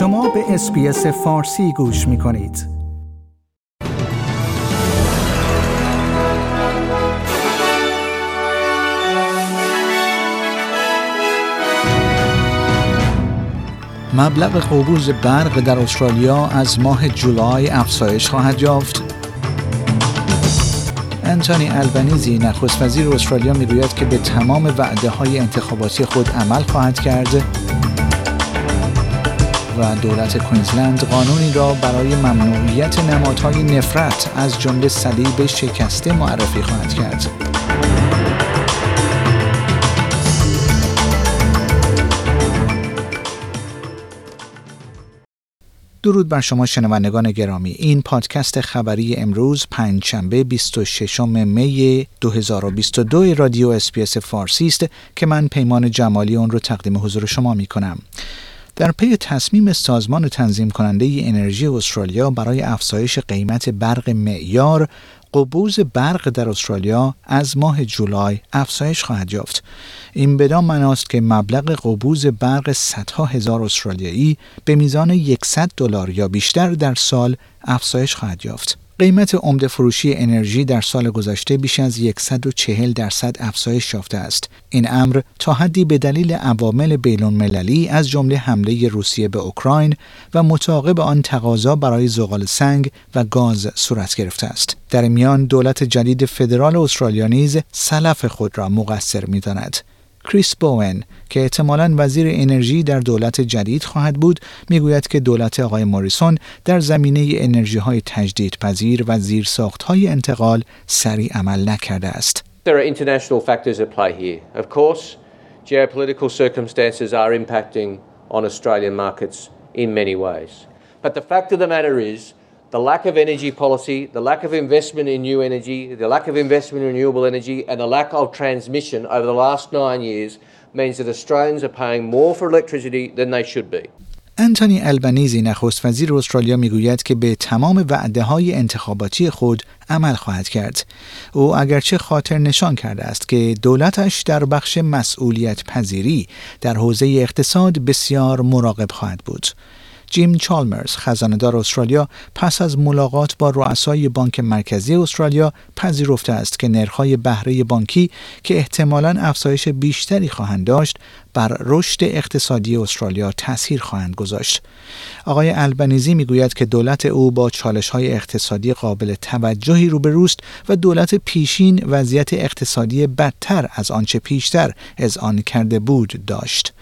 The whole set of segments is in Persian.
شما به اسپیس فارسی گوش می کنید. مبلغ قبوز برق در استرالیا از ماه جولای افزایش خواهد یافت انتونی البنیزی نخست وزیر استرالیا می‌گوید که به تمام وعده های انتخاباتی خود عمل خواهد کرد و دولت کوینزلند قانونی را برای ممنوعیت نمادهای نفرت از جمله صلیب شکسته معرفی خواهد کرد. درود بر شما شنوندگان گرامی این پادکست خبری امروز پنجشنبه 26 می 2022 رادیو اسپیس فارسی است که من پیمان جمالی اون رو تقدیم حضور شما می کنم در پی تصمیم سازمان تنظیم کننده انرژی استرالیا برای افزایش قیمت برق معیار قبوز برق در استرالیا از ماه جولای افزایش خواهد یافت. این بدان مناست که مبلغ قبوز برق صدها هزار استرالیایی به میزان 100 دلار یا بیشتر در سال افزایش خواهد یافت. قیمت عمده فروشی انرژی در سال گذشته بیش از 140 درصد افزایش یافته است. این امر تا حدی به دلیل عوامل بیلون مللی از جمله حمله روسیه به اوکراین و متعاقب آن تقاضا برای زغال سنگ و گاز صورت گرفته است. در میان دولت جدید فدرال استرالیا نیز سلف خود را مقصر می‌داند. کریس بوون که احتمالا وزیر انرژی در دولت جدید خواهد بود می‌گوید که دولت آقای موریسون در زمینه انرژی های تجدیدپذیر و زیرساخت های انتقال سریع عمل نکرده است. There are international factors at play here. Of course, geopolitical circumstances are impacting on Australian markets in many ways. But the fact of the matter is the lack of energy policy, the lack of investment in new energy, the lack of investment in renewable energy, and the lack of transmission over the last nine years means that Australians are paying more for electricity than they should be. انتونی البنیزی نخست وزیر استرالیا می‌گوید که به تمام وعده های انتخاباتی خود عمل خواهد کرد. او اگرچه خاطر نشان کرده است که دولتش در بخش مسئولیت پذیری در حوزه اقتصاد بسیار مراقب خواهد بود. جیم چالمرز خزاندار استرالیا پس از ملاقات با رؤسای بانک مرکزی استرالیا پذیرفته است که نرخ‌های بهره بانکی که احتمالاً افزایش بیشتری خواهند داشت بر رشد اقتصادی استرالیا تاثیر خواهند گذاشت. آقای البنیزی می‌گوید که دولت او با چالش‌های اقتصادی قابل توجهی روبروست و دولت پیشین وضعیت اقتصادی بدتر از آنچه پیشتر از آن کرده بود داشت.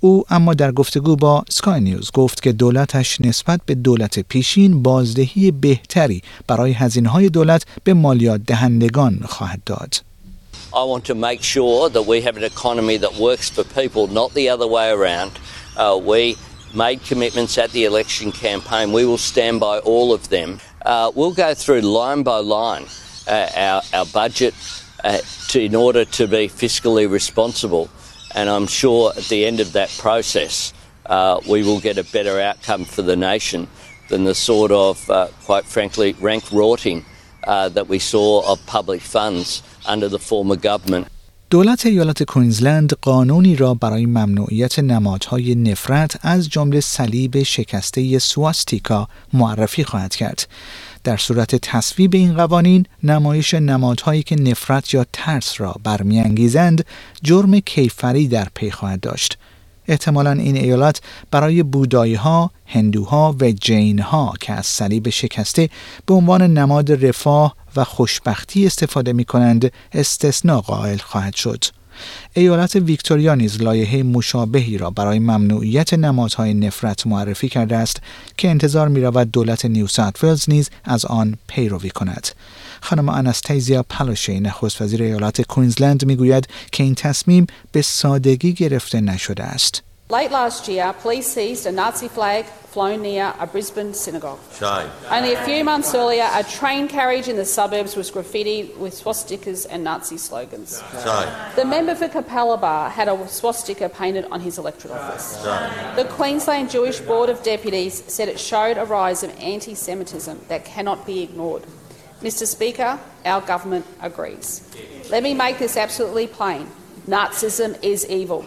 او اما در گفتگو با سکای نیوز گفت که دولتش نسبت به دولت پیشین بازدهی بهتری برای هزینه های دولت به مالیات دهندگان خواهد داد. I want to make sure that we have an economy that works for people, not the other way around. Uh, we made commitments at the election campaign. We will stand by all of them. Uh, we'll go through line by line uh, our, our budget uh, to, in order to be fiscally responsible. And I'm sure at the end of that process, uh, we will get a better outcome for the nation than the sort of, uh, quite frankly, rank rorting uh, that we saw of public funds under the former government. دولت ایالت کوینزلند قانونی را برای ممنوعیت نمادهای نفرت از جمله صلیب شکسته سواستیکا معرفی خواهد کرد. در صورت تصویب این قوانین نمایش نمادهایی که نفرت یا ترس را برمیانگیزند جرم کیفری در پی خواهد داشت احتمالا این ایالت برای بودایی ها، هندوها و جین ها که از صلیب شکسته به عنوان نماد رفاه و خوشبختی استفاده می کنند استثناء قائل خواهد شد. ایالت ویکتوریا نیز لایحه مشابهی را برای ممنوعیت نمادهای نفرت معرفی کرده است که انتظار می رود دولت نیو ساوت نیز از آن پیروی کند. خانم انستیزیا پالوشی نخست وزیر ایالت کوینزلند می‌گوید که این تصمیم به سادگی گرفته نشده است. Late last year, police seized a Nazi flag flown near a Brisbane synagogue. Shame. Only a few months earlier, a train carriage in the suburbs was graffitied with swastikas and Nazi slogans. Shame. The member for Capalaba had a swastika painted on his electorate office. Shame. The Queensland Jewish Board of Deputies said it showed a rise of anti Semitism that cannot be ignored. Mr. Speaker, our government agrees. Let me make this absolutely plain Nazism is evil.